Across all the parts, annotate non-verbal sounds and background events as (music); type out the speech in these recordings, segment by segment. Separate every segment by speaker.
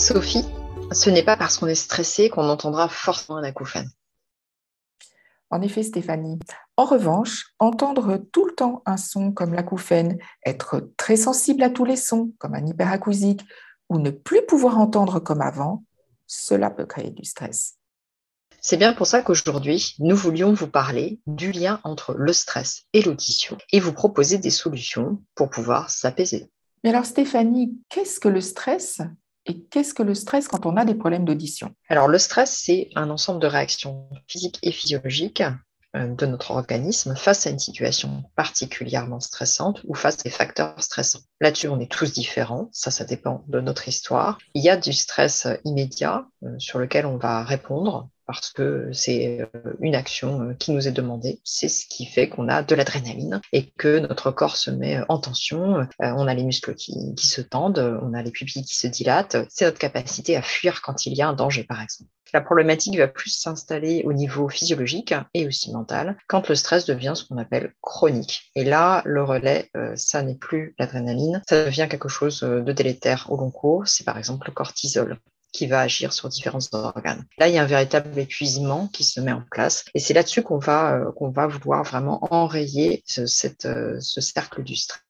Speaker 1: Sophie, ce n'est pas parce qu'on est stressé qu'on entendra forcément un acouphène.
Speaker 2: En effet, Stéphanie. En revanche, entendre tout le temps un son comme l'acouphène, être très sensible à tous les sons comme un hyperacousique, ou ne plus pouvoir entendre comme avant, cela peut créer du stress.
Speaker 1: C'est bien pour ça qu'aujourd'hui, nous voulions vous parler du lien entre le stress et l'audition et vous proposer des solutions pour pouvoir s'apaiser.
Speaker 2: Mais alors Stéphanie, qu'est-ce que le stress? Et qu'est-ce que le stress quand on a des problèmes d'audition?
Speaker 1: Alors le stress, c'est un ensemble de réactions physiques et physiologiques euh, de notre organisme face à une situation particulièrement stressante ou face à des facteurs stressants. Là-dessus, on est tous différents, ça, ça dépend de notre histoire. Il y a du stress immédiat euh, sur lequel on va répondre parce que c'est euh, une action euh, qui nous est demandée. C'est ce qui fait qu'on a de l'adrénaline et que notre corps se met en tension. Euh, on a les muscles qui, se tendent, on a les pupilles qui se dilatent. C'est notre capacité à fuir quand il y a un danger, par exemple. La problématique va plus s'installer au niveau physiologique et aussi mental quand le stress devient ce qu'on appelle chronique. Et là, le relais, ça n'est plus l'adrénaline, ça devient quelque chose de délétère au long cours. C'est par exemple le cortisol qui va agir sur différents organes. Là, il y a un véritable épuisement qui se met en place et c'est là-dessus qu'on va, euh, va vouloir vraiment enrayer euh, ce cercle du stress.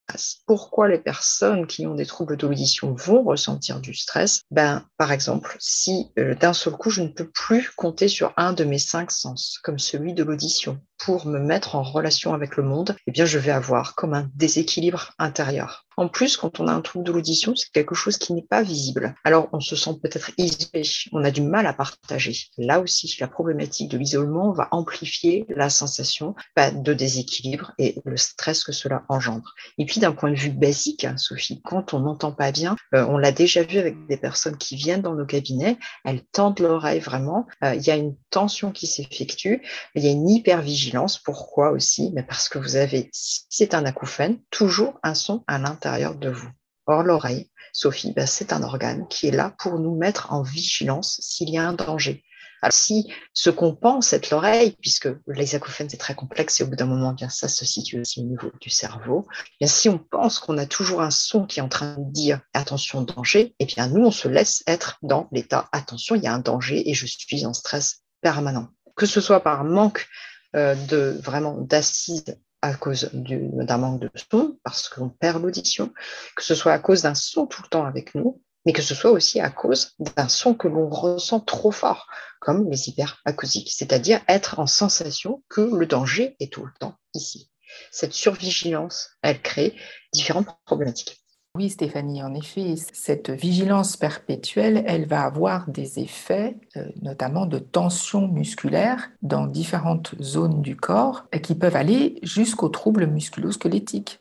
Speaker 1: Pourquoi les personnes qui ont des troubles de l'audition vont ressentir du stress? Ben, Par exemple, si euh, d'un seul coup, je ne peux plus compter sur un de mes cinq sens, comme celui de l'audition, pour me mettre en relation avec le monde, eh bien, je vais avoir comme un déséquilibre intérieur. En plus, quand on a un trouble de l'audition, c'est quelque chose qui n'est pas visible. Alors, on se sent peut-être isolé, on a du mal à partager. Là aussi, la problématique de l'isolement va amplifier la sensation bah, de déséquilibre et le stress que cela engendre. Et puis, d'un point de vue basique, hein, Sophie, quand on n'entend pas bien, euh, on l'a déjà vu avec des personnes qui viennent dans nos cabinets, elles tendent l'oreille vraiment, euh, il y a une tension qui s'effectue, il y a une hypervigilance. Pourquoi aussi? Parce que vous avez, si c'est un acouphène, toujours un son à l'intérieur de vous. Or, l'oreille, Sophie, ben, c'est un organe qui est là pour nous mettre en vigilance s'il y a un danger. Si ce qu'on pense être l'oreille, puisque les acouphènes c'est très complexe et au bout d'un moment, bien ça se situe aussi au niveau du cerveau, bien si on pense qu'on a toujours un son qui est en train de dire attention danger, eh bien nous on se laisse être dans l'état attention, il y a un danger et je suis en stress permanent. Que ce soit par manque euh, de vraiment d'assises à cause d'un manque de son, parce qu'on perd l'audition, que ce soit à cause d'un son tout le temps avec nous, mais que ce soit aussi à cause d'un son que l'on ressent trop fort, comme les hyperacousiques, c'est-à-dire être en sensation que le danger est tout le temps ici. Cette survigilance, elle crée différentes problématiques.
Speaker 2: Oui, Stéphanie, en effet, cette vigilance perpétuelle, elle va avoir des effets, euh, notamment de tension musculaire dans différentes zones du corps, qui peuvent aller jusqu'aux troubles musculo-squelettiques.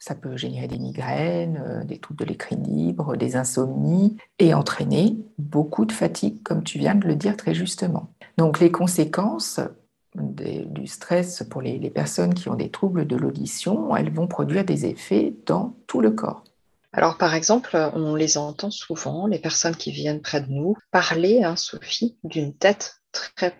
Speaker 2: Ça peut générer des migraines, euh, des troubles de l'équilibre, des insomnies et entraîner beaucoup de fatigue, comme tu viens de le dire très justement. Donc les conséquences du stress pour les personnes qui ont des troubles de l'audition, elles vont produire des effets dans tout le corps.
Speaker 1: Alors, par exemple, on les entend souvent, les personnes qui viennent près de nous, parler, hein, Sophie, d'une tête très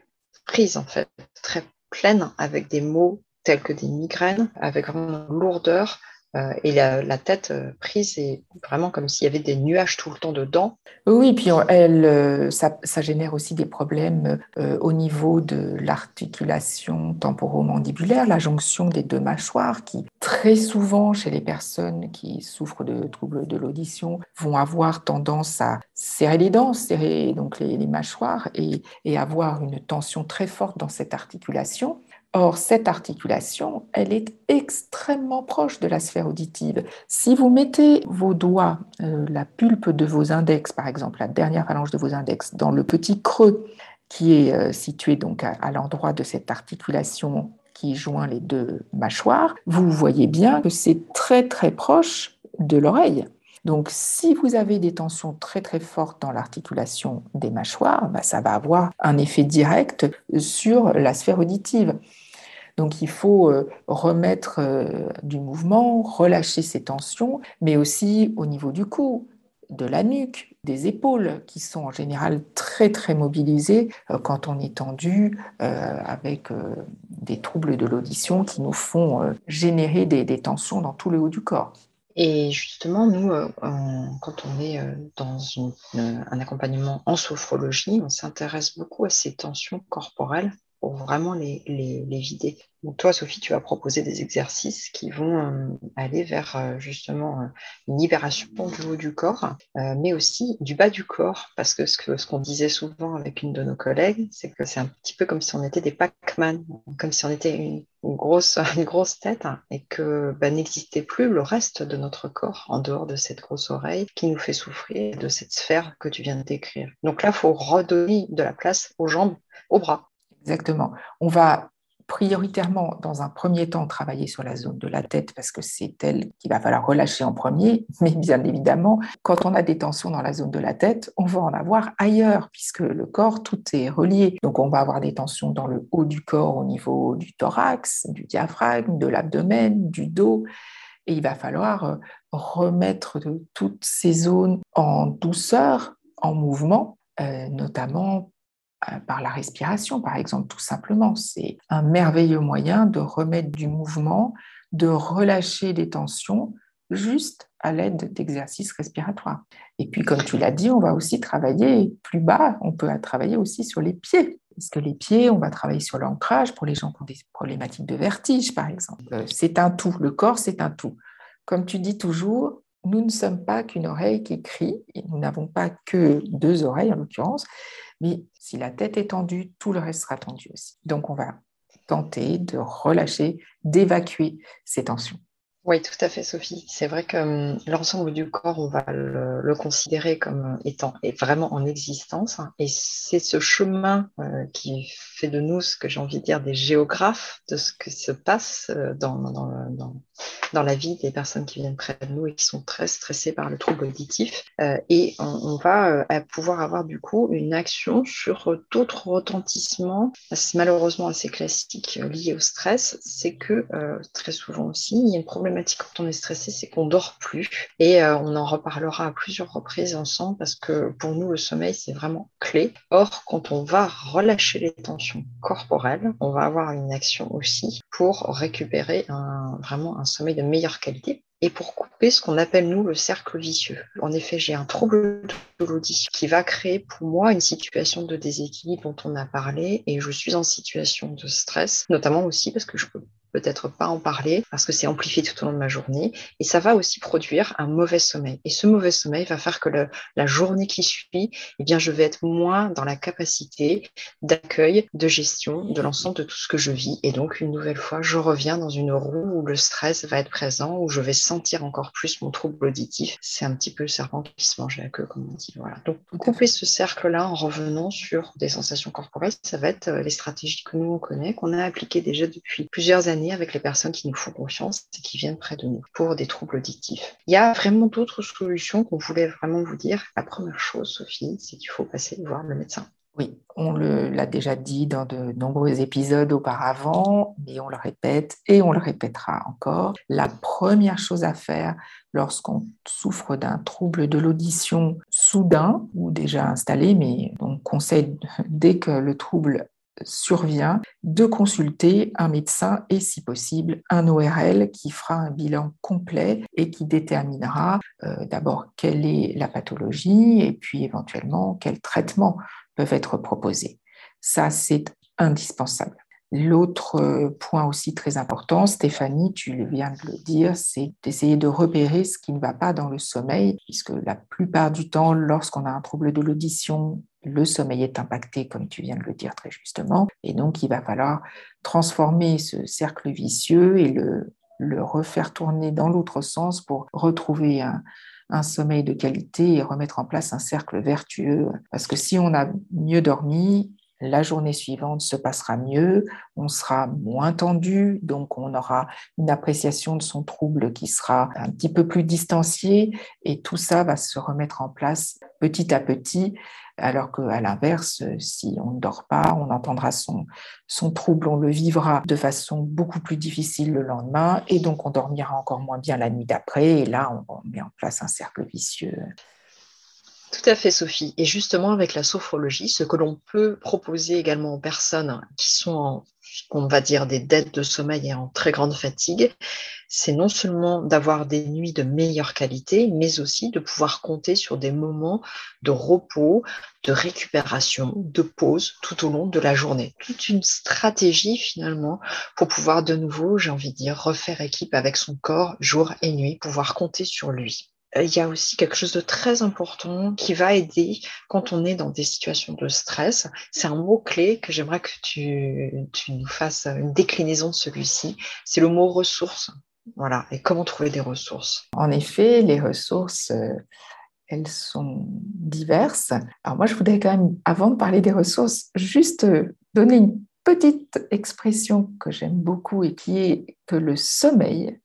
Speaker 1: prise, en fait, très pleine, avec des mots tels que des migraines, avec vraiment lourdeur, euh, et la, tête euh, prise, c'est vraiment comme s'il y avait des nuages tout le temps dedans.
Speaker 2: Oui, puis elle, euh, ça, génère aussi des problèmes au niveau de l'articulation temporomandibulaire, la jonction des deux mâchoires, qui très souvent chez les personnes qui souffrent de troubles de l'audition vont avoir tendance à serrer les dents, serrer donc les, mâchoires et, et avoir une tension très forte dans cette articulation. Or, cette articulation, elle est extrêmement proche de la sphère auditive. Si vous mettez vos doigts, euh, la pulpe de vos index, par exemple, la dernière phalange de vos index, dans le petit creux qui est euh, situé donc à, l'endroit de cette articulation qui joint les deux mâchoires, vous voyez bien que c'est très très proche de l'oreille. Donc, si vous avez des tensions très très fortes dans l'articulation des mâchoires, bah, ça va avoir un effet direct sur la sphère auditive. Donc il faut euh, remettre euh, du mouvement, relâcher ces tensions, mais aussi au niveau du cou, de la nuque, des épaules qui sont en général très très mobilisées euh, quand on est tendu avec des troubles de l'audition qui nous font générer des, tensions dans tout le haut du corps.
Speaker 1: Et justement, nous, quand on est dans un accompagnement en sophrologie, on s'intéresse beaucoup à ces tensions corporelles pour vraiment les, les, vider. Donc toi, Sophie, tu vas proposer des exercices qui vont euh, aller vers euh, justement euh, une libération du haut du corps, mais aussi du bas du corps, parce que ce qu'on ce qu'on disait souvent avec une de nos collègues, c'est que c'est un petit peu comme si on était des Pac-Man, comme si on était une, grosse, (laughs) une grosse tête et que bah, n'existait plus le reste de notre corps en dehors de cette grosse oreille qui nous fait souffrir de cette sphère que tu viens de décrire. Donc là, il faut redonner de la place aux jambes, aux bras
Speaker 2: Exactement. On va prioritairement, dans un premier temps, travailler sur la zone de la tête parce que c'est elle qu'il va falloir relâcher en premier. (laughs) Mais bien évidemment, quand on a des tensions dans la zone de la tête, on va en avoir ailleurs puisque le corps, tout est relié. Donc on va avoir des tensions dans le haut du corps au niveau du thorax, du diaphragme, de l'abdomen, du dos. Et il va falloir euh, remettre toutes ces zones en douceur, en mouvement, euh, notamment par la respiration, par exemple, tout simplement. C'est un merveilleux moyen de remettre du mouvement, de relâcher des tensions juste à l'aide d'exercices respiratoires. Et puis, comme tu l'as dit, on va aussi travailler plus bas, on peut travailler aussi sur les pieds. Parce que les pieds, on va travailler sur l'ancrage pour les gens qui ont des problématiques de vertige, par exemple. Euh, c'est un tout, le corps, c'est un tout. Comme tu dis toujours, nous ne sommes pas qu'une oreille qui crie, nous n'avons pas que deux oreilles en l'occurrence, mais si la tête est tendue, tout le reste sera tendu aussi. Donc, on va tenter de relâcher, d'évacuer ces tensions.
Speaker 1: Oui, tout à fait, Sophie. C'est vrai que hum, l'ensemble du corps, on va le, considérer comme étant vraiment en existence. Et c'est ce chemin euh, qui fait de nous, ce que j'ai envie de dire, des géographes de ce que se passe euh, dans, dans, dans, dans la vie des personnes qui viennent près de nous et qui sont très stressées par le trouble auditif. Euh, et on, va euh, pouvoir avoir du coup une action sur d'autres retentissements, malheureusement assez classiques euh, liés au stress. C'est que très souvent aussi, il y a une problématique quand on est stressé, c'est qu'on dort plus. Et on en reparlera à plusieurs reprises ensemble parce que pour nous, le sommeil, c'est vraiment clé. Or, quand on va relâcher les tensions corporelles, on va avoir une action aussi pour récupérer vraiment un sommeil de meilleure qualité et pour couper ce qu'on appelle nous le cercle vicieux. En effet, j'ai un trouble de l'audition qui va créer pour moi une situation de déséquilibre dont on a parlé et je suis en situation de stress, notamment aussi parce que je peux peut-être pas en parler parce que c'est amplifié tout au long de ma journée et ça va aussi produire un mauvais sommeil. Et ce mauvais sommeil va faire que la journée qui suit, eh bien, je vais être moins dans la capacité d'accueil, de gestion de l'ensemble de tout ce que je vis. Et donc, une nouvelle fois, je reviens dans une roue où le stress va être présent, où je vais sentir encore plus mon trouble auditif. C'est un petit peu le serpent qui se mange la queue, comme on dit. Voilà. Donc, couper ce cercle-là en revenant sur des sensations corporelles, ça va être euh, les stratégies que nous, on connaît, qu'on a appliquées déjà depuis plusieurs années avec les personnes qui nous font confiance et qui viennent près de nous pour des troubles auditifs. Il y a vraiment d'autres solutions qu'on voulait vraiment vous dire. La première chose, Sophie, c'est qu'il faut passer voir le médecin.
Speaker 2: Oui, on l'a déjà dit dans de nombreux épisodes auparavant, mais on le répète et on le répétera encore. La première chose à faire lorsqu'on souffre d'un trouble de l'audition soudain ou déjà installé, mais on conseille dès que le trouble survient de consulter un médecin et si possible un ORL qui fera un bilan complet et qui déterminera euh, d'abord quelle est la pathologie et puis éventuellement quels traitements peuvent être proposés. Ça, c'est indispensable. L'autre euh, point aussi très important, Stéphanie, tu viens de le dire, c'est d'essayer de repérer ce qui ne va pas dans le sommeil, puisque la plupart du temps, lorsqu'on a un trouble de l'audition, le sommeil est impacté, comme tu viens de le dire très justement, et donc il va falloir transformer ce cercle vicieux et le, refaire tourner dans l'autre sens pour retrouver un, un sommeil de qualité et remettre en place un cercle vertueux. Parce que si on a mieux dormi, la journée suivante se passera mieux, on sera moins tendu, donc on aura une appréciation de son trouble qui sera un petit peu plus distanciée et tout ça va se remettre en place petit à petit, alors qu'à l'inverse, si on ne dort pas, on entendra son, son trouble, on le vivra de façon beaucoup plus difficile le lendemain et donc on dormira encore moins bien la nuit d'après et là on met en place un cercle vicieux.
Speaker 1: Tout à fait, Sophie. Et justement, avec la sophrologie, ce que l'on peut proposer également aux personnes qui sont en on va dire des dettes de sommeil et en très grande fatigue, c'est non seulement d'avoir des nuits de meilleure qualité, mais aussi de pouvoir compter sur des moments de repos, de récupération, de pause tout au long de la journée. Toute une stratégie finalement pour pouvoir de nouveau, j'ai envie de dire, refaire équipe avec son corps jour et nuit, pouvoir compter sur lui. Euh, il y a aussi quelque chose de très important qui va aider quand on est dans des situations de stress. C'est un mot-clé que j'aimerais que tu, nous fasses une déclinaison de celui-ci. C'est le mot ressources. Voilà. Et comment trouver des ressources?
Speaker 2: En effet, les ressources, euh, elles sont diverses. Alors moi, je voudrais quand même, avant de parler des ressources, juste euh, donner une petite expression que j'aime beaucoup et qui est que le sommeil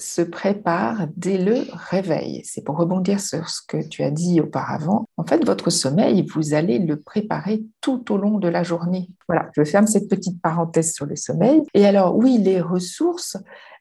Speaker 2: se prépare dès le réveil. C'est pour rebondir sur ce que tu as dit auparavant. En fait, votre sommeil, vous allez le préparer tout au long de la journée. Voilà, je ferme cette petite parenthèse sur le sommeil. Et alors, oui, les ressources,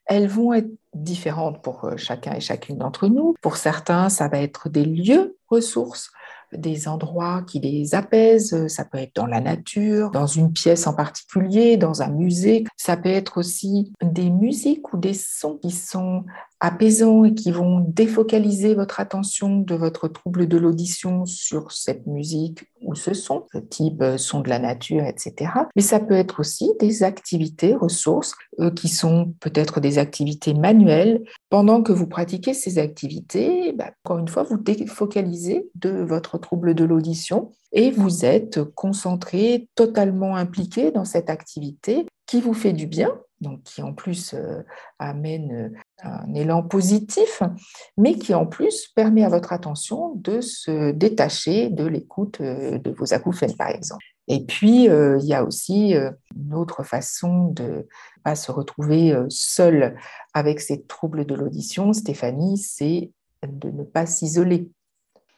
Speaker 2: elles vont être différentes pour euh, chacun et chacune d'entre nous. Pour certains, ça va être des lieux ressources des endroits qui les apaisent. Ça peut être dans la nature, dans une pièce en particulier, dans un musée. Ça peut être aussi des musiques ou des sons qui sont apaisants et qui vont défocaliser votre attention de votre trouble de l'audition sur cette musique ou ce son, le type euh, son de la nature, etc. Mais ça peut être aussi des activités ressources euh, qui sont peut-être des activités manuelles. Pendant que vous pratiquez ces activités, bah, encore une fois, vous défocalisez de votre trouble de l'audition et vous êtes concentré, totalement impliqué dans cette activité qui vous fait du bien, donc qui en plus euh, amène euh, un élan positif, mais qui en plus permet à votre attention de se détacher de l'écoute euh, de vos acouphènes, par exemple. Et puis, il y a aussi une autre façon de pas se retrouver seul avec ces troubles de l'audition, Stéphanie, c'est de ne pas s'isoler.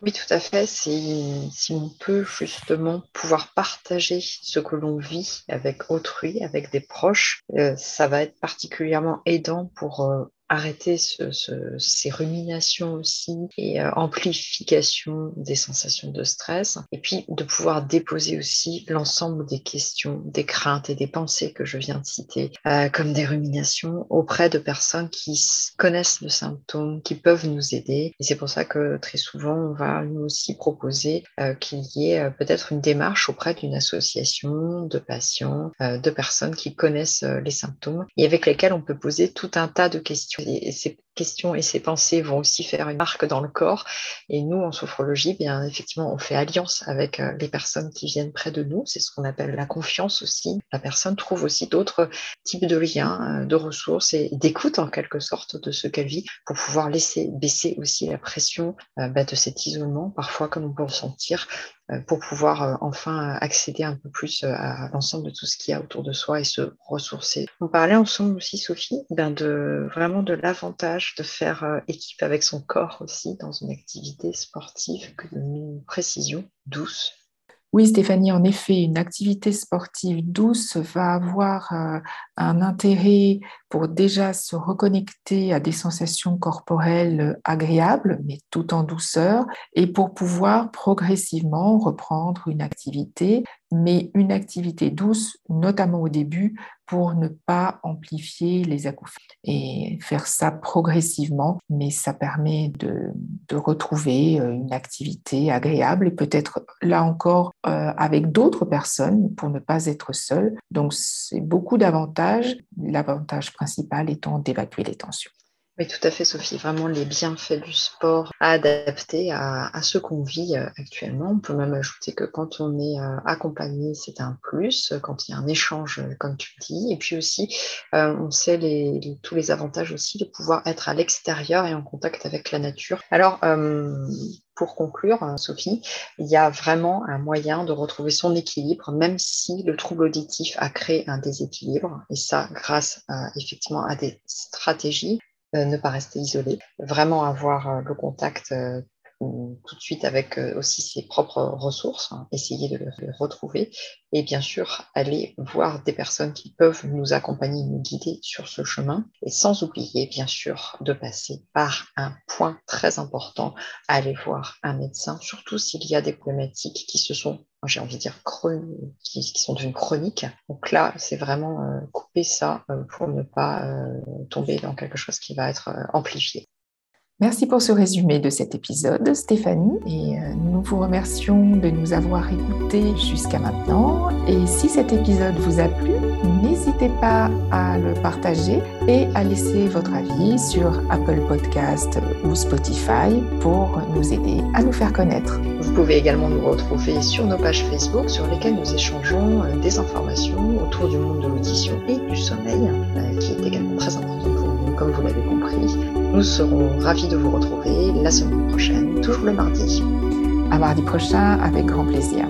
Speaker 1: Oui, tout à fait. Si, on peut justement pouvoir partager ce que l'on vit avec autrui, avec des proches, euh, ça va être particulièrement aidant pour euh, arrêter ces ruminations aussi et euh, amplification des sensations de stress. Et puis de pouvoir déposer aussi l'ensemble des questions, des craintes et des pensées que je viens de citer euh, comme des ruminations auprès de personnes qui connaissent le symptôme, qui peuvent nous aider. Et c'est pour ça que très souvent on va nous aussi proposer euh, qu'il y ait peut-être une démarche auprès d'une association de patients, de personnes qui connaissent les symptômes et avec lesquelles on peut poser tout un tas de questions et ces questions et ces pensées vont aussi faire une marque dans le corps. Et nous, en sophrologie, bien effectivement, on fait alliance avec euh, les personnes qui viennent près de nous. C'est ce qu'on appelle la confiance aussi. La personne trouve aussi d'autres types de liens, euh, de ressources et d'écoute en quelque sorte de ce qu'elle vit pour pouvoir laisser baisser aussi la pression euh, bah, de cet isolement, parfois comme on peut ressentir pour pouvoir enfin accéder un peu plus à l'ensemble de tout ce qu'il y a autour de soi et se ressourcer. On parlait ensemble aussi, Sophie, ben de vraiment de l'avantage de faire équipe avec son corps aussi dans une activité sportive que nous précisions douce.
Speaker 2: Oui, Stéphanie, en effet, une activité sportive douce va avoir euh, un intérêt pour déjà se reconnecter à des sensations corporelles agréables, mais tout en douceur, et pour pouvoir progressivement reprendre une activité, mais une activité douce, notamment au début, pour ne pas amplifier les acouphènes. Et faire ça progressivement, mais ça permet de, retrouver euh, une activité agréable et peut-être là encore euh, avec d'autres personnes pour ne pas être seul. Donc c'est beaucoup d'avantages, l'avantage principal étant d'évacuer les tensions.
Speaker 1: Oui, tout à fait, Sophie. Vraiment, les bienfaits du sport à, à ce qu'on vit euh, actuellement. On peut même ajouter que quand on est euh, accompagné, c'est un plus. Quand il y a un échange, euh, comme tu dis. Et puis aussi, on sait tous les avantages aussi de pouvoir être à l'extérieur et en contact avec la nature. Alors, pour conclure, Sophie, il y a vraiment un moyen de retrouver son équilibre, même si le trouble auditif a créé un déséquilibre, et ça grâce effectivement à des stratégies. Euh, ne pas rester isolé, vraiment avoir euh, le contact euh, tout de suite avec aussi ses propres ressources, hein, essayer de les retrouver. Et bien sûr aller voir des personnes qui peuvent nous accompagner, nous guider sur ce chemin. Et sans oublier bien sûr de passer par un point très important, aller voir un médecin, surtout s'il y a des problématiques qui se sont j'ai envie de dire, qui, sont devenus chroniques. Donc là, c'est vraiment couper ça pour ne pas tomber dans quelque chose qui va être amplifié.
Speaker 2: Merci pour ce résumé de cet épisode, Stéphanie, et euh, nous vous remercions de nous avoir écoutés jusqu'à maintenant. Et si cet épisode vous a plu, n'hésitez pas à le partager et à laisser votre avis sur Apple Podcast ou Spotify pour nous aider à nous faire connaître.
Speaker 1: Vous pouvez également nous retrouver sur nos pages Facebook sur lesquelles nous échangeons euh, des informations autour du monde de l'audition et du sommeil, euh, qui est également très important comme vous l'avez compris. Nous serons ravis de vous retrouver la semaine prochaine, toujours le mardi.
Speaker 2: À mardi prochain, avec grand plaisir.